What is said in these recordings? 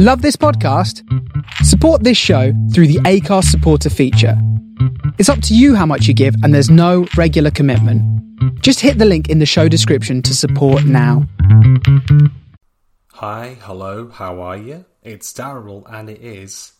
Love this podcast? Support this show through the Anchor supporter feature. It's up to you how much you give, and there's no regular commitment. Just hit the link in the show description to support now. Hi, hello, how are you? It's Daryl, and it is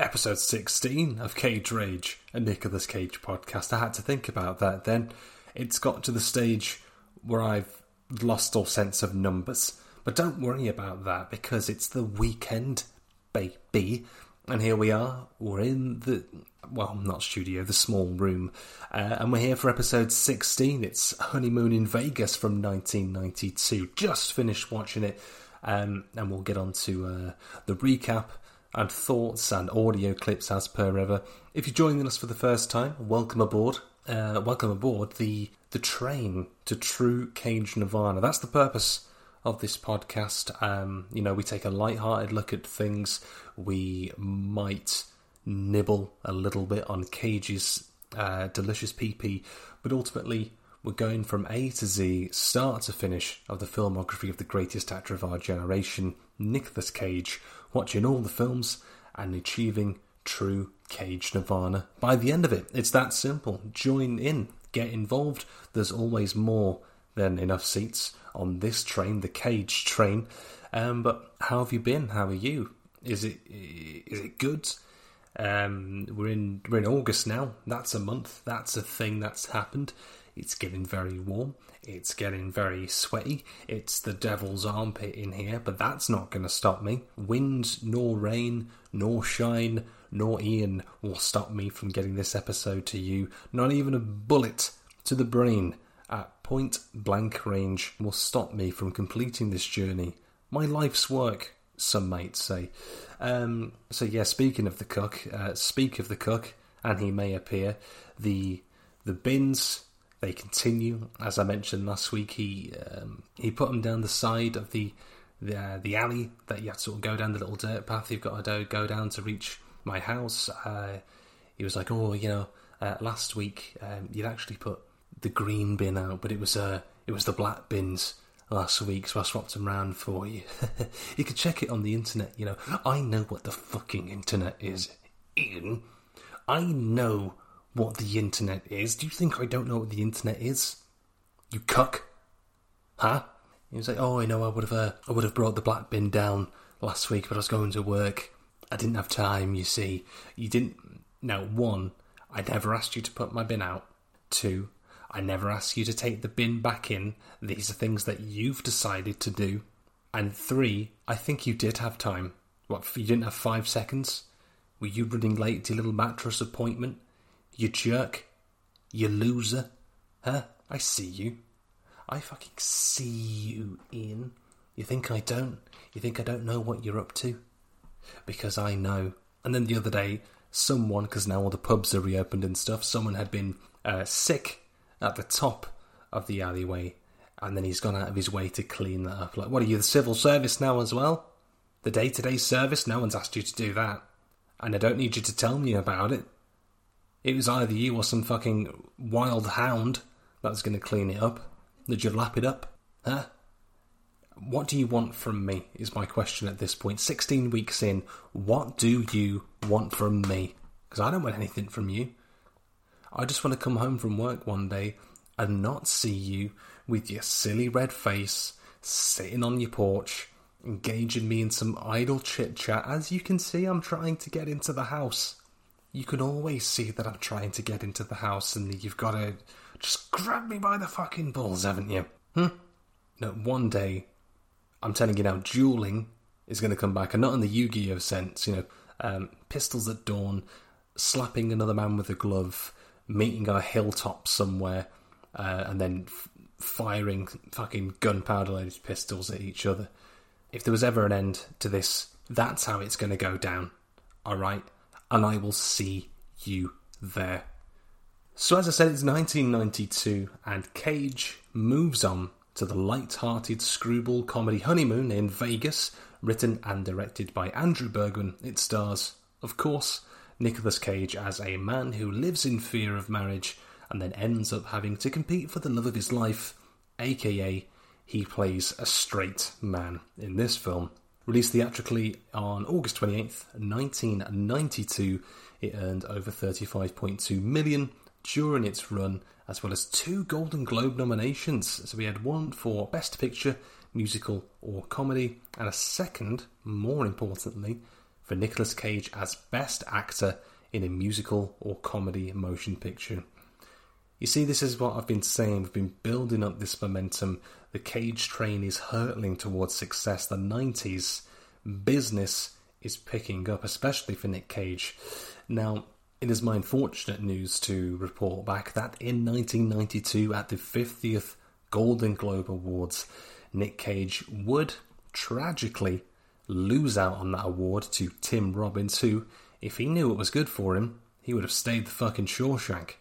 episode 16 of Cage Rage, a Nicolas Cage podcast. I had to think about that then. It's got to the stage where I've lost all sense of numbers. But don't worry about that because it's the weekend, baby. And here we are. We're in the, well, not studio, the small room. Uh, and we're here for episode 16. It's Honeymoon in Vegas from 1992. Just finished watching it. Um, and we'll get on to uh, the recap and thoughts and audio clips as per ever. If you're joining us for the first time, welcome aboard. Uh, welcome aboard the the train to true cage nirvana. That's the purpose of this podcast. Um, you know, we take a light-hearted look at things. We might nibble a little bit on Cage's uh, delicious PP, but ultimately we're going from A to Z, start to finish, of the filmography of the greatest actor of our generation, Nicolas Cage, watching all the films and achieving true Cage Nirvana. By the end of it, it's that simple. Join in, get involved. There's always more than enough seats on this train, the Cage train. Um, but how have you been? How are you? Is it is it good? Um, we're in we're in August now. That's a month. That's a thing that's happened. It's getting very warm. It's getting very sweaty. It's the devil's armpit in here, but that's not going to stop me. Wind, nor rain, nor shine, nor Ian will stop me from getting this episode to you. Not even a bullet to the brain point blank range will stop me from completing this journey. My life's work, some might say. Um, so yeah, speaking of the cook, uh, speak of the cook, and he may appear. The the bins they continue. As I mentioned last week, he um, he put them down the side of the the, uh, the alley that you have to sort of go down the little dirt path you've got to go down to reach my house. Uh, he was like, "Oh, you know, uh, last week um, you'd actually put the green bin out, but it was uh, it was the black bins." last week, so I swapped them round for you. you can check it on the internet, you know. I know what the fucking internet is, Ian. I know what the internet is. Do you think I don't know what the internet is? You cuck. Huh? He was like, oh, I know I would have, uh, I would have brought the black bin down last week, but I was going to work. I didn't have time, you see. You didn't. Now, one, I never asked you to put my bin out. Two, I never asked you to take the bin back in. These are things that you've decided to do. And three, I think you did have time. What, you didn't have five seconds? Were you running late to your little mattress appointment? You jerk. You loser. Huh? I see you. I fucking see you, Ian. You think I don't? You think I don't know what you're up to? Because I know. And then the other day, someone, because now all the pubs are reopened and stuff, someone had been uh, sick at the top of the alleyway, and then he's gone out of his way to clean that up. Like, what are you, the civil service now as well? The day to day service? No one's asked you to do that. And I don't need you to tell me about it. It was either you or some fucking wild hound that was going to clean it up. Did you lap it up? Huh? What do you want from me? Is my question at this point. 16 weeks in, what do you want from me? Because I don't want anything from you. I just want to come home from work one day and not see you with your silly red face sitting on your porch, engaging me in some idle chit chat. As you can see, I'm trying to get into the house. You can always see that I'm trying to get into the house, and you've got to just grab me by the fucking balls, haven't you? Hmm? No, one day, I'm telling you now, dueling is going to come back, and not in the Yu Gi Oh sense, you know, um, pistols at dawn, slapping another man with a glove, meeting on a hilltop somewhere, uh, and then f- firing fucking gunpowder loaded pistols at each other. If there was ever an end to this, that's how it's going to go down. Alright? And I will see you there. So, as I said, it's 1992, and Cage moves on to the light-hearted screwball comedy Honeymoon in Vegas, written and directed by Andrew Bergman. It stars, of course, Nicolas Cage as a man who lives in fear of marriage and then ends up having to compete for the love of his life, aka he plays a straight man in this film. Released theatrically on August 28th, 1992, it earned over 35.2 million during its run, as well as two Golden Globe nominations. So we had one for Best Picture, Musical or Comedy, and a second, more importantly, for Nicolas Cage as Best Actor in a Musical or Comedy Motion Picture. You see, this is what I've been saying. We've been building up this momentum. The Cage train is hurtling towards success. The 90s business is picking up, especially for Nick Cage. Now, it is my unfortunate news to report back that in 1992, at the 50th Golden Globe Awards, Nick Cage would tragically lose out on that award to Tim Robbins, who, if he knew it was good for him, he would have stayed the fucking Shawshank.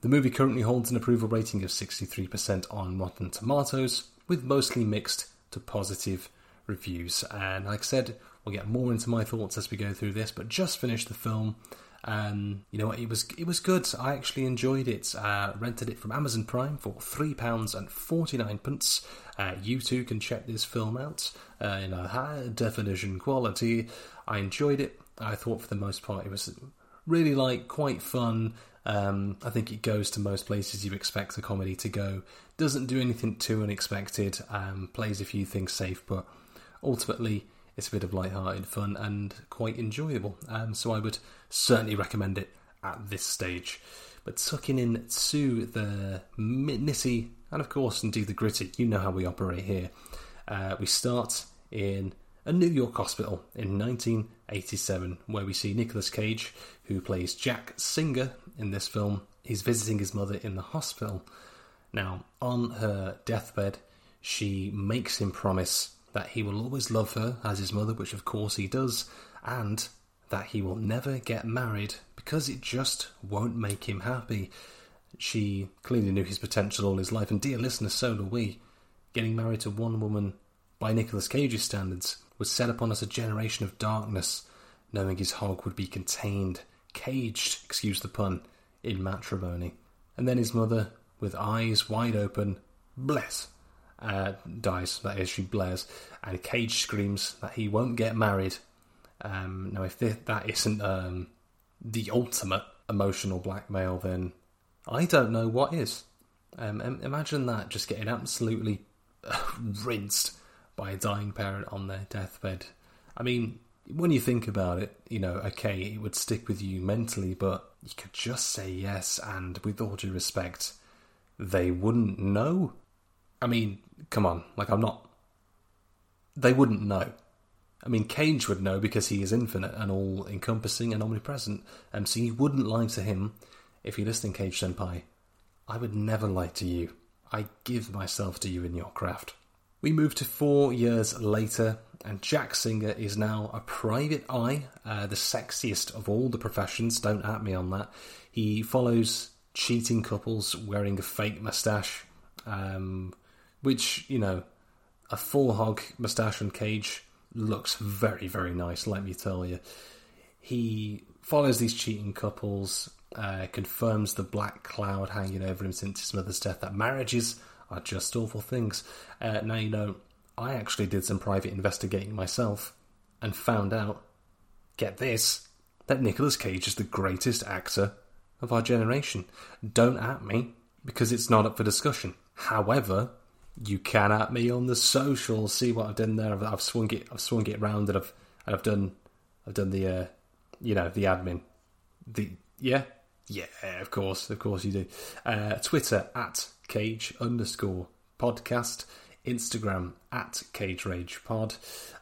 The movie currently holds an approval rating of 63% on Rotten Tomatoes, with mostly mixed to positive reviews. And like I said, we'll get more into my thoughts as we go through this, but just finished the film. Um, you know what? It was it was good. I actually enjoyed it. Uh, rented it from Amazon Prime for three pounds and forty nine pence. Uh, you too can check this film out uh, in a high definition quality. I enjoyed it. I thought for the most part it was really like quite fun. Um, I think it goes to most places you expect a comedy to go. Doesn't do anything too unexpected. Um, plays a few things safe, but ultimately it's a bit of light-hearted fun and quite enjoyable. Um, so I would certainly recommend it at this stage. But tucking in to the nitty and of course indeed the gritty, you know how we operate here. Uh, we start in a New York hospital in 1987, where we see Nicolas Cage, who plays Jack Singer in this film. He's visiting his mother in the hospital. Now, on her deathbed, she makes him promise that he will always love her as his mother, which of course he does, and that he will never get married because it just won't make him happy. She clearly knew his potential all his life, and dear listener, so do we. Getting married to one woman by Nicolas Cage's standards would set upon us a generation of darkness, knowing his hog would be contained, caged, excuse the pun, in matrimony. And then his mother, with eyes wide open, bless, uh, dies, that is, she blares, and Cage screams that he won't get married. Um, now, if this, that isn't um, the ultimate emotional blackmail, then I don't know what is. Um, imagine that just getting absolutely rinsed by a dying parent on their deathbed. I mean, when you think about it, you know, okay, it would stick with you mentally, but you could just say yes, and with all due respect, they wouldn't know. I mean, come on, like, I'm not. They wouldn't know. I mean, Cage would know because he is infinite and all encompassing and omnipresent, and so you wouldn't lie to him if you're listening, Cage Senpai. I would never lie to you. I give myself to you in your craft. We move to four years later, and Jack Singer is now a private eye, uh, the sexiest of all the professions. Don't at me on that. He follows cheating couples wearing a fake mustache, um, which, you know, a full hog mustache and cage looks very, very nice, let me tell you. He follows these cheating couples, uh, confirms the black cloud hanging over him since his mother's death that marriages are just awful things. Uh, now, you know, I actually did some private investigating myself and found out, get this, that Nicolas Cage is the greatest actor of our generation. Don't at me because it's not up for discussion. However, you can at me on the social. See what I've done there. I've, I've swung it. I've swung it round, and I've and I've done. I've done the, uh, you know, the admin. The yeah, yeah. Of course, of course you do. Uh, Twitter at cage underscore podcast. Instagram at Cage Rage Pod.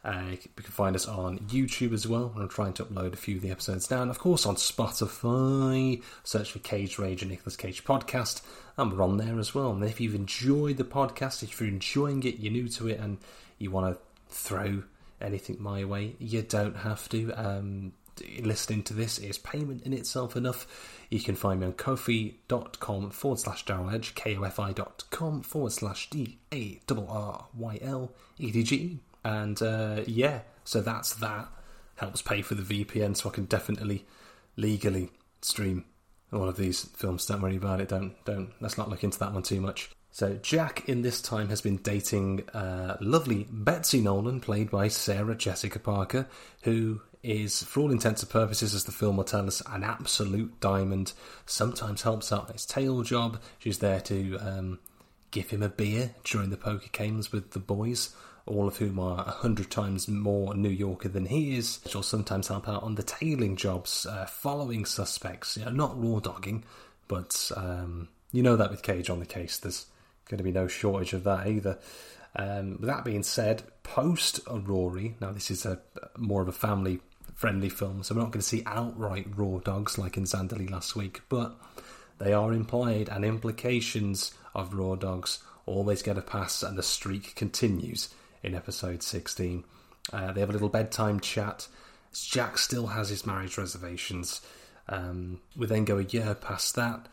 Uh, you can find us on YouTube as well. I'm trying to upload a few of the episodes now. And of course on Spotify. Search for Cage Rage and Nicolas Cage Podcast. And we're on there as well. And if you've enjoyed the podcast, if you're enjoying it, you're new to it, and you want to throw anything my way, you don't have to. Um, listening to this is payment in itself enough. You can find me on kofi.com forward slash Daryl Edge, kofi.com forward slash D A R R Y L E D G. And uh, yeah, so that's that. Helps pay for the VPN so I can definitely legally stream one of these films. Don't worry about it. Don't don't let's not look into that one too much. So Jack in this time has been dating uh, lovely Betsy Nolan, played by Sarah Jessica Parker, who is, for all intents and purposes, as the film will tell us, an absolute diamond. Sometimes helps out his tail job. She's there to um, give him a beer during the poker games with the boys, all of whom are a hundred times more New Yorker than he is. She'll sometimes help out on the tailing jobs, uh, following suspects. You know, not raw dogging, but um, you know that with Cage on the case, there's going to be no shortage of that either. Um, with that being said, post Rory, now this is a more of a family friendly film, so we're not going to see outright raw dogs like in Zandalee last week, but they are implied, and implications of raw dogs always get a pass, and the streak continues in episode 16. Uh, they have a little bedtime chat. Jack still has his marriage reservations. Um, we then go a year past that,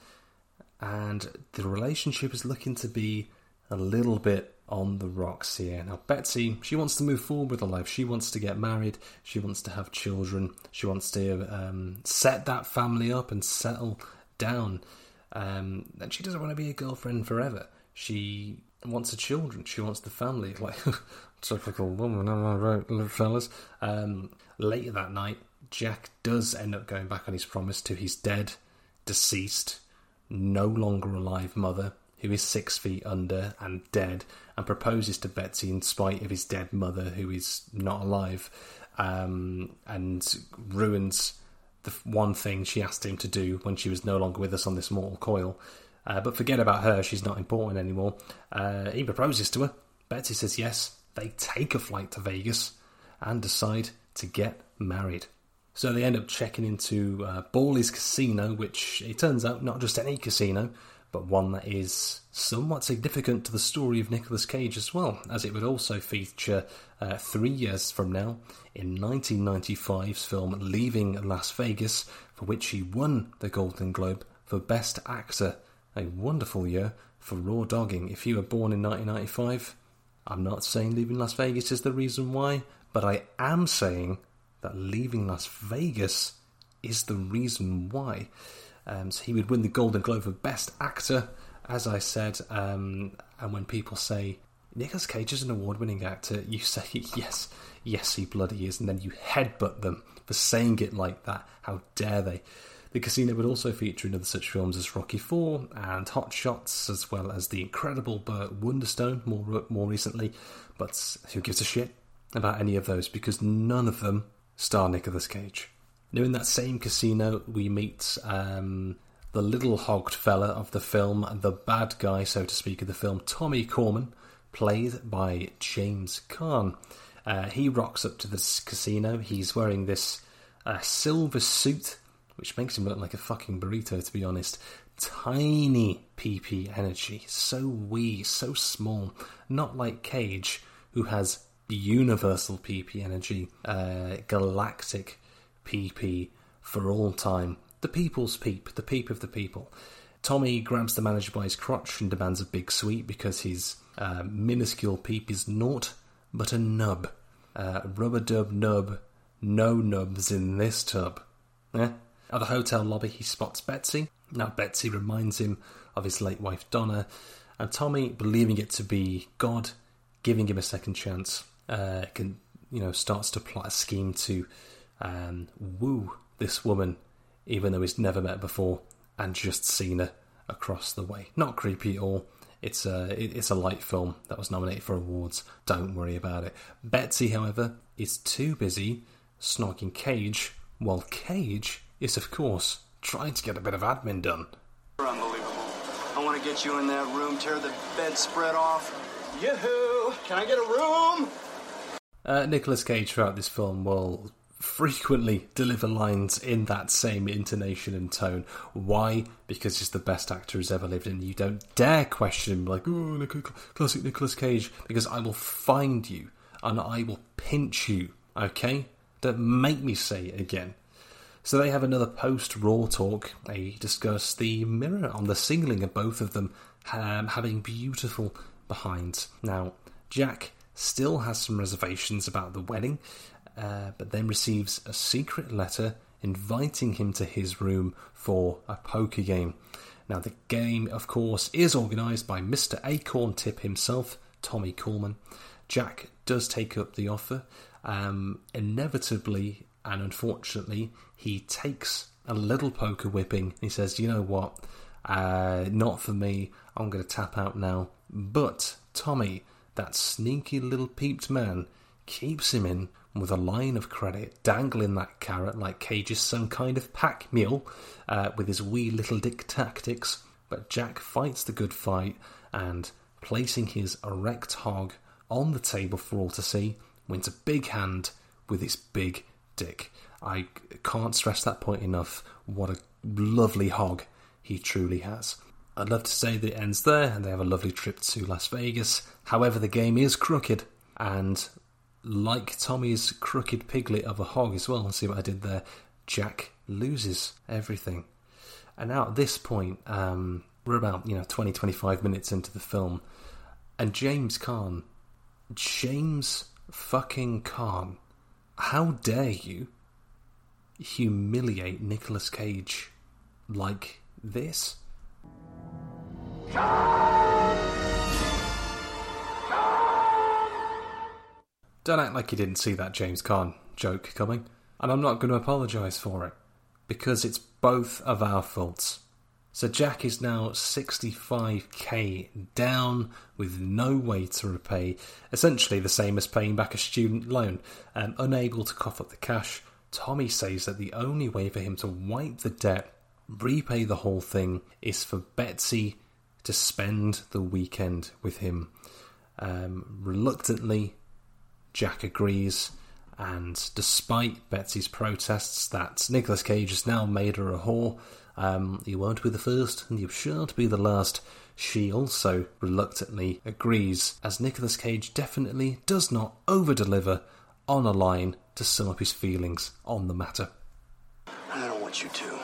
and the relationship is looking to be a little bit on the rocks here. Now, Betsy, she wants to move forward with her life. She wants to get married. She wants to have children. She wants to um, set that family up and settle down. Um, and she doesn't want to be a girlfriend forever. She wants the children. She wants the family. Like typical woman, am I right, fellas? Um, later that night, Jack does end up going back on his promise to his dead, deceased, no longer alive mother, who is six feet under and dead, and proposes to Betsy in spite of his dead mother, who is not alive, um, and ruins the one thing she asked him to do when she was no longer with us on this mortal coil. Uh, but forget about her, she's not important anymore. Uh, he proposes to her. Betsy says yes. They take a flight to Vegas and decide to get married. So they end up checking into uh, Casino, which it turns out not just any casino, but one that is somewhat significant to the story of Nicolas Cage as well, as it would also feature uh, three years from now in 1995's film Leaving Las Vegas, for which he won the Golden Globe for Best Actor. A wonderful year for raw dogging. If you were born in 1995, I'm not saying Leaving Las Vegas is the reason why, but I am saying that Leaving Las Vegas is the reason why. Um, so he would win the Golden Globe for Best Actor, as I said. Um, and when people say Nicolas Cage is an award-winning actor, you say yes, yes, he bloody is, and then you headbutt them for saying it like that. How dare they? The casino would also feature in other such films as Rocky Four and Hot Shots, as well as the incredible Burt Wonderstone more more recently. But who gives a shit about any of those? Because none of them star Nicolas Cage. Now, in that same casino, we meet um, the little hogged fella of the film, the bad guy, so to speak, of the film, Tommy Korman, played by James Caan. Uh, he rocks up to this casino. He's wearing this uh, silver suit, which makes him look like a fucking burrito, to be honest. Tiny PP energy, so wee, so small. Not like Cage, who has universal PP energy, uh, galactic PP for all time. The people's peep, the peep of the people. Tommy grabs the manager by his crotch and demands a big sweep because his uh, minuscule peep is naught but a nub. Uh, rubber dub nub, no nubs in this tub. Eh? At the hotel lobby, he spots Betsy. Now, Betsy reminds him of his late wife Donna, and Tommy, believing it to be God, giving him a second chance, uh, can you know starts to plot a scheme to um, woo this woman, even though he's never met before and just seen her across the way. Not creepy at all. It's a it's a light film that was nominated for awards. Don't worry about it. Betsy, however, is too busy snogging Cage, while Cage is, of course, trying to get a bit of admin done. Unbelievable. I want to get you in that room, tear the bedspread off. Yoo-hoo! Can I get a room? Uh, Nicolas Cage throughout this film will frequently deliver lines in that same intonation and tone. Why? Because he's the best actor who's ever lived, and you don't dare question him like, "Oh, classic Nicolas Cage," because I will find you and I will pinch you. Okay, don't make me say it again. So they have another post Raw talk. They discuss the mirror on the ceiling of both of them um, having beautiful behinds. Now, Jack still has some reservations about the wedding, uh, but then receives a secret letter inviting him to his room for a poker game. Now, the game, of course, is organised by Mr. Acorn Tip himself, Tommy Korman. Jack does take up the offer. Um, inevitably and unfortunately, he takes a little poker whipping. He says, You know what? Uh, not for me. I'm going to tap out now. But Tommy, that sneaky little peeped man, keeps him in with a line of credit, dangling that carrot like Cage is some kind of pack mule uh, with his wee little dick tactics. But Jack fights the good fight and, placing his erect hog on the table for all to see, wins a big hand with his big dick. I can't stress that point enough. What a lovely hog he truly has. I'd love to say that it ends there and they have a lovely trip to Las Vegas. However, the game is crooked, and like Tommy's crooked piglet of a hog as well, see what I did there, Jack loses everything. And now at this point, um, we're about, you know, 20, 25 minutes into the film, and James Caan, James fucking Caan, how dare you humiliate Nicolas Cage like this? Don't act like you didn't see that James Caan joke coming, and I'm not going to apologise for it, because it's both of our faults. So Jack is now 65k down with no way to repay, essentially the same as paying back a student loan, and unable to cough up the cash. Tommy says that the only way for him to wipe the debt, repay the whole thing, is for Betsy to spend the weekend with him. Um, reluctantly, Jack agrees, and despite Betsy's protests that Nicolas Cage has now made her a whore, um, you won't be the first, and you shan't be the last. She also reluctantly agrees, as Nicolas Cage definitely does not over deliver on a line to sum up his feelings on the matter. I don't want you to.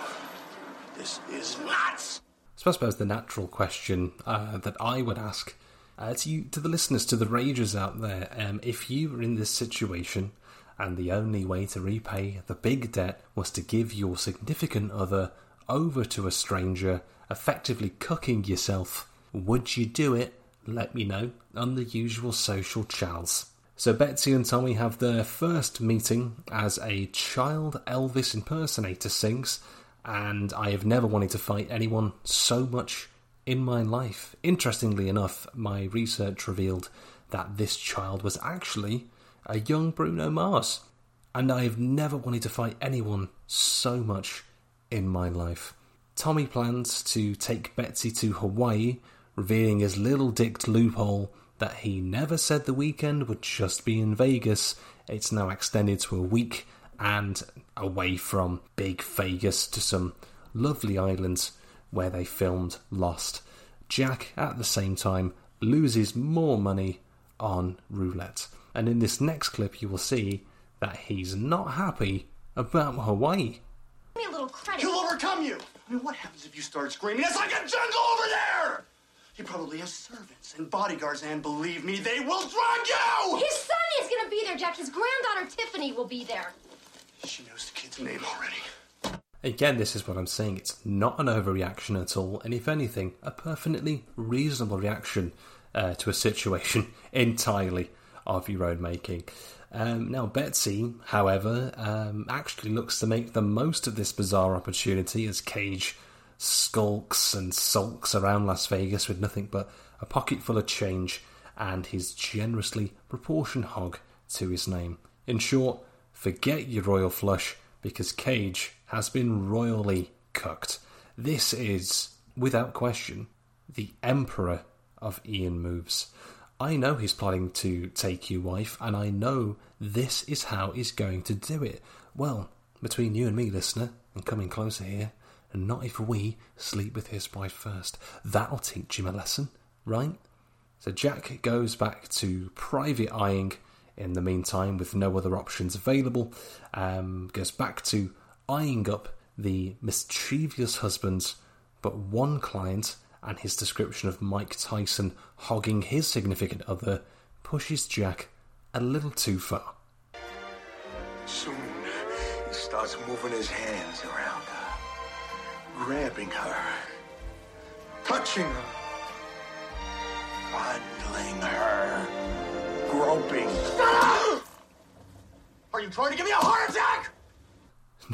This is nuts! So I suppose the natural question uh, that I would ask uh, to you, to the listeners, to the ragers out there, um, if you were in this situation and the only way to repay the big debt was to give your significant other over to a stranger, effectively cooking yourself, would you do it? Let me know on the usual social channels. So Betsy and Tommy have their first meeting as a child Elvis impersonator sings and I have never wanted to fight anyone so much in my life. Interestingly enough, my research revealed that this child was actually a young Bruno Mars, and I have never wanted to fight anyone so much in my life. Tommy plans to take Betsy to Hawaii, revealing his little dicked loophole that he never said the weekend would just be in Vegas. It's now extended to a week and away from big Vegas to some lovely islands where they filmed Lost. Jack, at the same time, loses more money on roulette. And in this next clip, you will see that he's not happy about Hawaii. Give me a little credit. He'll overcome you! I mean, what happens if you start screaming? It's like a jungle over there! He probably has servants and bodyguards, and believe me, they will drug you! His son is gonna be there, Jack. His granddaughter Tiffany will be there. She knows the kid's name already. Again, this is what I'm saying. It's not an overreaction at all, and if anything, a perfectly reasonable reaction uh, to a situation entirely of your own making. Um, now, Betsy, however, um, actually looks to make the most of this bizarre opportunity as Cage skulks and sulks around Las Vegas with nothing but a pocket full of change and his generously proportioned hog to his name. In short, forget your royal flush because Cage has been royally cooked. This is, without question, the emperor of Ian moves. I know he's planning to take you, wife, and I know this is how he's going to do it. Well, between you and me, listener, and coming closer here, and not if we sleep with his wife first. That'll teach him a lesson, right? So Jack goes back to private eyeing in the meantime with no other options available. Um, goes back to eyeing up the mischievous husbands, but one client and his description of Mike Tyson hogging his significant other pushes Jack a little too far. Soon, he starts moving his hands around her, grabbing her, touching her, fondling her, groping. Are you trying to give me a heart attack?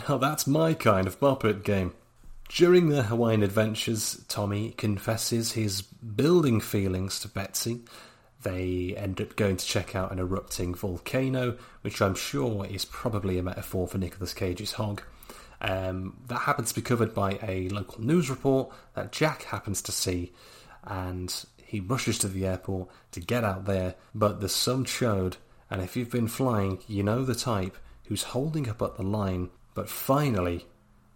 Now that's my kind of Muppet game. During their Hawaiian adventures, Tommy confesses his building feelings to Betsy. They end up going to check out an erupting volcano, which I'm sure is probably a metaphor for Nicolas Cage's hog. Um, that happens to be covered by a local news report that Jack happens to see, and he rushes to the airport to get out there, but the sun showed, and if you've been flying, you know the type who's holding up at the line, but finally,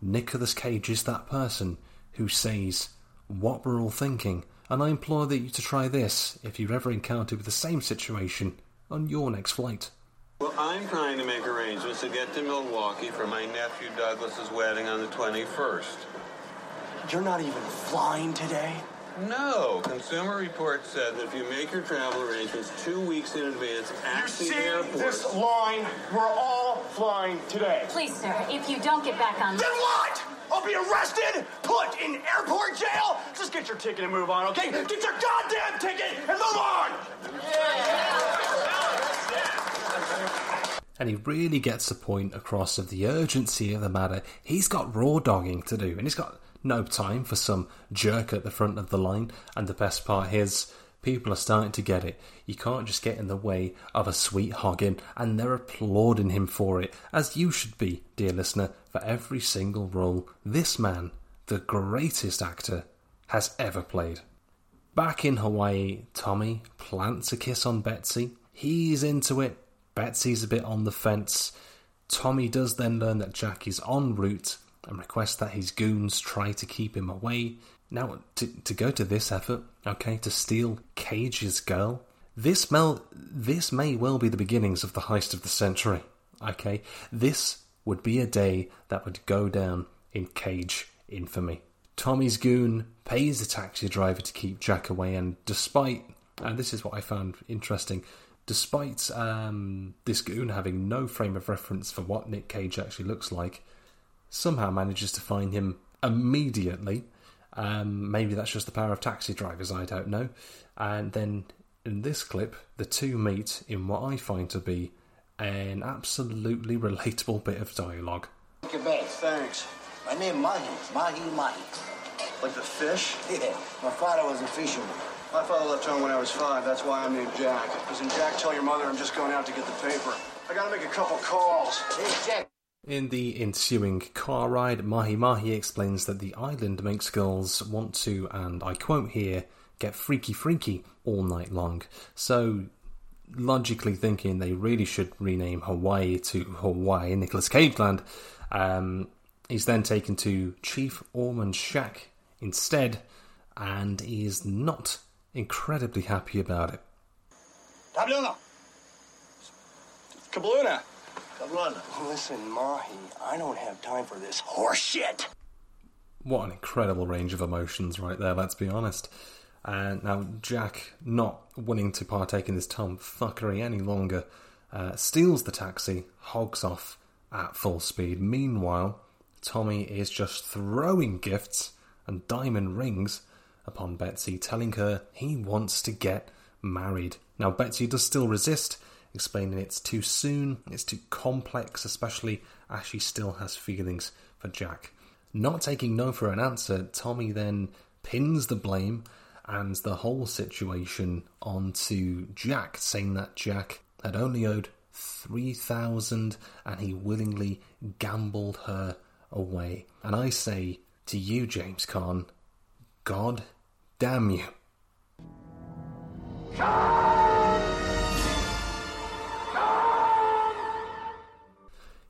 Nicolas Cage is that person who says what we're all thinking, and I implore that you to try this if you've ever encountered with the same situation on your next flight. Well, I'm trying to make arrangements to get to Milwaukee for my nephew Douglas's wedding on the 21st. You're not even flying today? No, Consumer Reports said that if you make your travel arrangements two weeks in advance at You the see airport. this line? We're all flying today. Please, sir, if you don't get back on. Then what? I'll be arrested, put in airport jail. Just get your ticket and move on, okay? Get your goddamn ticket and move on. And he really gets the point across of the urgency of the matter. He's got raw dogging to do, and he's got no time for some jerk at the front of the line. And the best part is, people are starting to get it. You can't just get in the way of a sweet hogging, and they're applauding him for it, as you should be, dear listener, for every single role this man, the greatest actor, has ever played. Back in Hawaii, Tommy plants a kiss on Betsy. He's into it. Betsy's a bit on the fence. Tommy does then learn that Jack is en route and requests that his goons try to keep him away. Now, to, to go to this effort, okay, to steal Cage's girl, this, mel- this may well be the beginnings of the heist of the century, okay? This would be a day that would go down in Cage infamy. Tommy's goon pays the taxi driver to keep Jack away, and despite, and this is what I found interesting, despite um, this goon having no frame of reference for what Nick Cage actually looks like, somehow manages to find him immediately. Um, maybe that's just the power of taxi drivers, I don't know. And then in this clip, the two meet in what I find to be an absolutely relatable bit of dialogue. Quebec. Thanks. My name Mahi. Mahi Mahi. Like the fish? Yeah, my father was a fisherman. My father left home when I was five. That's why I'm named Jack. Doesn't Jack tell your mother I'm just going out to get the paper? I gotta make a couple calls. Hey, Jack. In the ensuing car ride, Mahi Mahi explains that the island makes girls want to, and I quote here, get freaky freaky all night long. So, logically thinking they really should rename Hawaii to Hawaii Nicolas Cage Land, um, he's then taken to Chief Ormond's shack instead, and is not incredibly happy about it. Tabluna. Kabluna. Kablana. Listen, Mahi, I don't have time for this horse shit. What an incredible range of emotions right there, let's be honest. And now Jack, not wanting to partake in this tomfuckery any longer, uh, steals the taxi, hogs off at full speed. Meanwhile, Tommy is just throwing gifts and diamond rings upon Betsy, telling her he wants to get married. Now, Betsy does still resist, explaining it's too soon, it's too complex, especially as she still has feelings for Jack. Not taking no for an answer, Tommy then pins the blame and the whole situation onto Jack, saying that Jack had only owed 3,000 and he willingly gambled her away. And I say to you, James Caan, God damn you.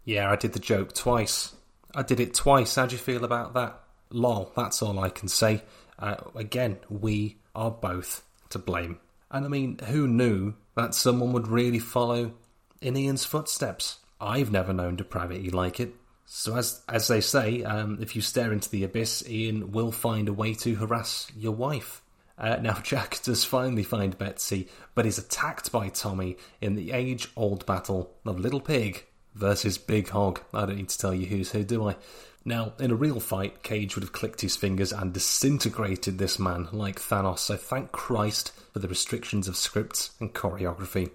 Yeah, I did the joke twice. I did it twice. How do you feel about that? Lol, that's all I can say. Uh, again, we are both to blame. And I mean, who knew that someone would really follow in Ian's footsteps? I've never known depravity like it. So, as as they say, um, if you stare into the abyss, Ian will find a way to harass your wife. Uh, now, Jack does finally find Betsy, but is attacked by Tommy in the age old battle of Little Pig versus Big Hog. I don't need to tell you who's who, do I? Now, in a real fight, Cage would have clicked his fingers and disintegrated this man like Thanos, so thank Christ for the restrictions of scripts and choreography.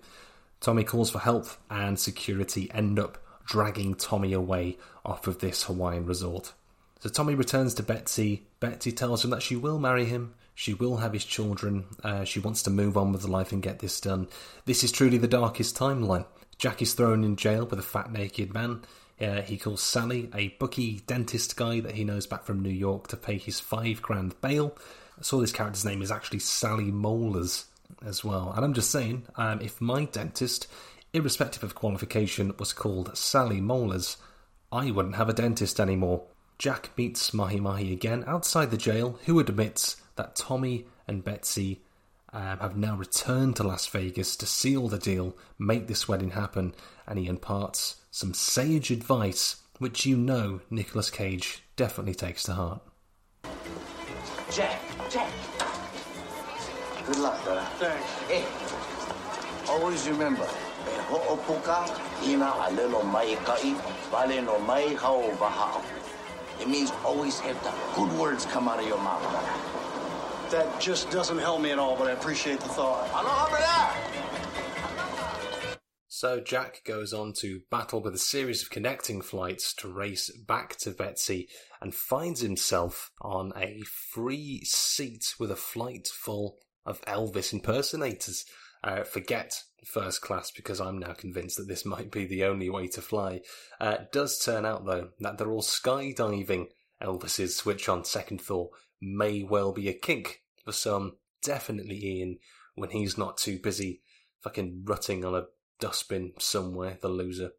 Tommy calls for help, and security end up dragging Tommy away off of this Hawaiian resort. So Tommy returns to Betsy. Betsy tells him that she will marry him, she will have his children, uh, she wants to move on with life and get this done. This is truly the darkest timeline. Jack is thrown in jail with a fat naked man. Uh, he calls Sally, a bookie dentist guy that he knows back from New York, to pay his five grand bail. I saw this character's name is actually Sally Molars as well. And I'm just saying, um, if my dentist, irrespective of qualification, was called Sally Molars, I wouldn't have a dentist anymore. Jack meets Mahi Mahi again outside the jail, who admits that Tommy and Betsy um, have now returned to Las Vegas to seal the deal, make this wedding happen, and he imparts some sage advice which you know Nicolas Cage definitely takes to heart. Jack, Jack. Good luck, brother. Thanks. Hey, always remember, ho'opuka ina alelo mai kai, vale no mai hao bahao. It means always have the good words come out of your mouth, brother. That just doesn't help me at all, but I appreciate the thought. So Jack goes on to battle with a series of connecting flights to race back to Betsy and finds himself on a free seat with a flight full of Elvis impersonators. Uh, forget first class because I'm now convinced that this might be the only way to fly. Uh, does turn out though that they're all skydiving Elvises, which on second thought may well be a kink for some, definitely Ian when he's not too busy fucking rutting on a dustbin somewhere, the loser.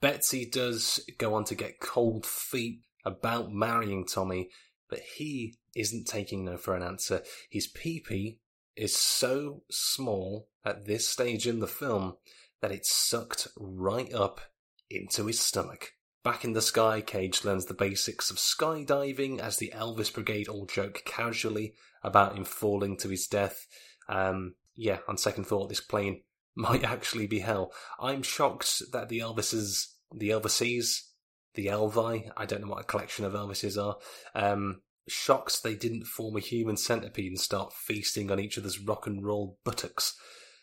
Betsy does go on to get cold feet about marrying Tommy, but he isn't taking no for an answer. His peepee is so small at this stage in the film that it's sucked right up into his stomach. Back in the sky, Cage learns the basics of skydiving as the Elvis Brigade all joke casually about him falling to his death. Um, yeah, on second thought, this plane might actually be hell. I'm shocked that the Elvises, the Elvises, the Elvi, I don't know what a collection of Elvises are, um, shocked they didn't form a human centipede and start feasting on each other's rock and roll buttocks.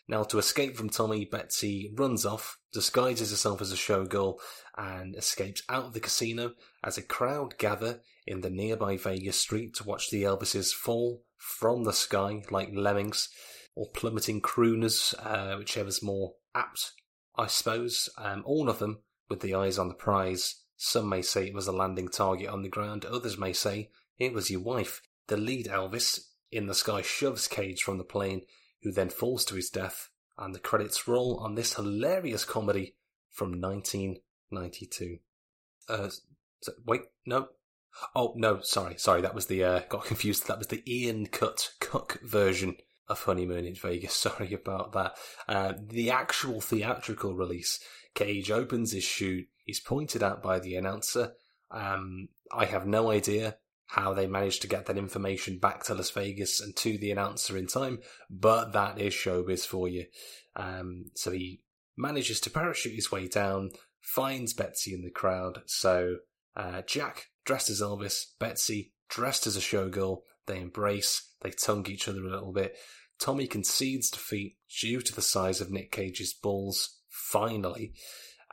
Now, to escape from Tommy, Betsy runs off, disguises herself as a showgirl, and escapes out of the casino as a crowd gather in the nearby Vegas street to watch the Elvises fall from the sky like lemmings or plummeting crooners, uh, whichever's more apt, I suppose. Um, all of them with the eyes on the prize. Some may say it was a landing target on the ground, others may say it was your wife. The lead Elvis in the sky shoves Cage from the plane, who then falls to his death, and the credits roll on this hilarious comedy from 1992. Uh, so, wait, no. Oh, no, sorry, sorry, that was the, uh, got confused. That was the Ian Cut Cook version of Honeymoon in Vegas. Sorry about that. Uh, the actual theatrical release, Cage opens his shoot. He's pointed out by the announcer. Um, I have no idea how they managed to get that information back to Las Vegas and to the announcer in time, but that is showbiz for you. Um, so he manages to parachute his way down, finds Betsy in the crowd. So uh, Jack, dressed as Elvis, Betsy, dressed as a showgirl, they embrace, they tongue each other a little bit. Tommy concedes defeat due to the size of Nick Cage's balls, finally.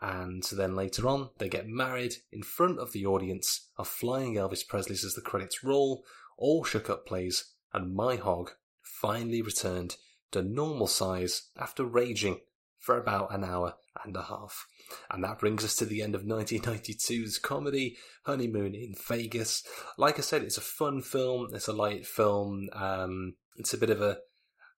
And then later on, they get married in front of the audience of Flying Elvis Presley's as the credits roll, all shook up plays, and my hog finally returned to normal size after raging for about an hour and a half. And that brings us to the end of 1992's comedy, Honeymoon in Vegas. Like I said, it's a fun film, it's a light film, um, it's a bit of a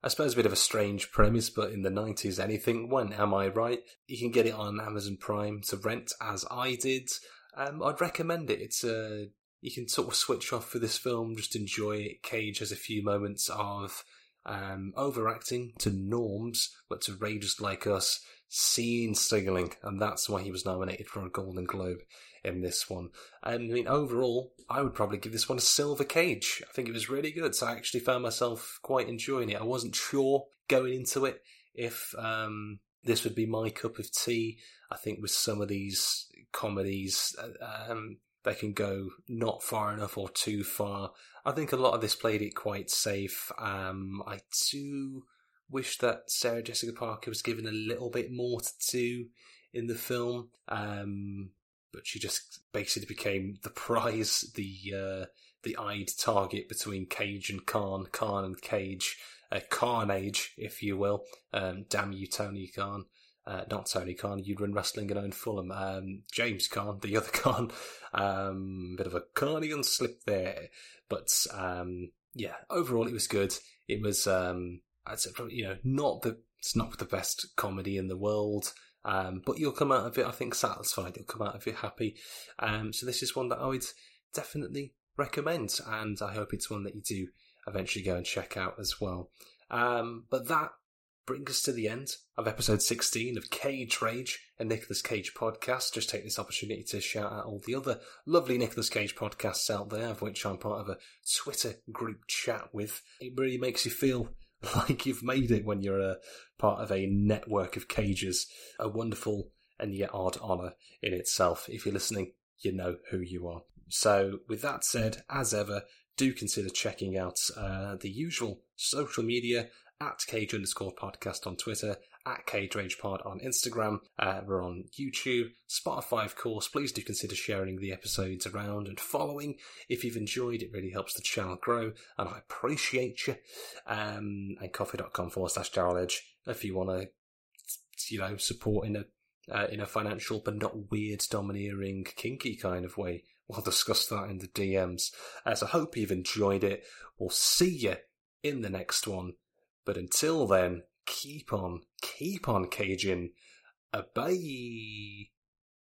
I suppose a bit of a strange premise, but in the 90s, anything went, am I right? You can get it on Amazon Prime to rent, as I did. Um, I'd recommend it. It's a, you can sort of switch off for this film, just enjoy it. Cage has a few moments of um, overacting to norms, but to rages like us, scene stealing, and that's why he was nominated for a Golden Globe in this one. And I mean, overall, I would probably give this one a silver cage. I think it was really good. So I actually found myself quite enjoying it. I wasn't sure going into it if um, this would be my cup of tea. I think with some of these comedies, uh, um, they can go not far enough or too far. I think a lot of this played it quite safe. Um, I do wish that Sarah Jessica Parker was given a little bit more to do in the film. Um, but she just basically became the prize, the uh, the eyed target between Cage and Caan, Caan and Cage, uh, Carnage, if you will. Um, damn you, Tony Khan. Uh, not Tony Khan, you'd run wrestling and own Fulham. Um, James Caan, the other Caan. Um, bit of a Carnian slip there. But, um, yeah, overall it was good. It was, um, I'd say, you know, not the, it's not the best comedy in the world. Um, but you'll come out of it, I think, satisfied. You'll come out of it happy. Um, so this is one that I would definitely recommend, and I hope it's one that you do eventually go and check out as well. Um, but that brings us to the end of episode 16 of Cage Rage, a Nicolas Cage podcast. Just take this opportunity to shout out all the other lovely Nicolas Cage podcasts out there, of which I'm part of a Twitter group chat with. It really makes you feel like you've made it when you're a part of a network of cages. A wonderful and yet odd honour in itself. If you're listening, you know who you are. So, with that said, as ever, do consider checking out uh, the usual social media at Cage underscore podcast on Twitter, at Cage Rage Pod on Instagram. Uh, we're on YouTube, Spotify, of course. Please do consider sharing the episodes around and following. If you've enjoyed, it really helps the channel grow, and I appreciate you. Um, and ko-fi.com forward slash Daryl Edge if you want to, you know, support in a uh, in a financial but not weird, domineering, kinky kind of way. We'll discuss that in the DMs. Uh, so I hope you've enjoyed it. We'll see you in the next one. But until then, keep on, keep on caging. A bye.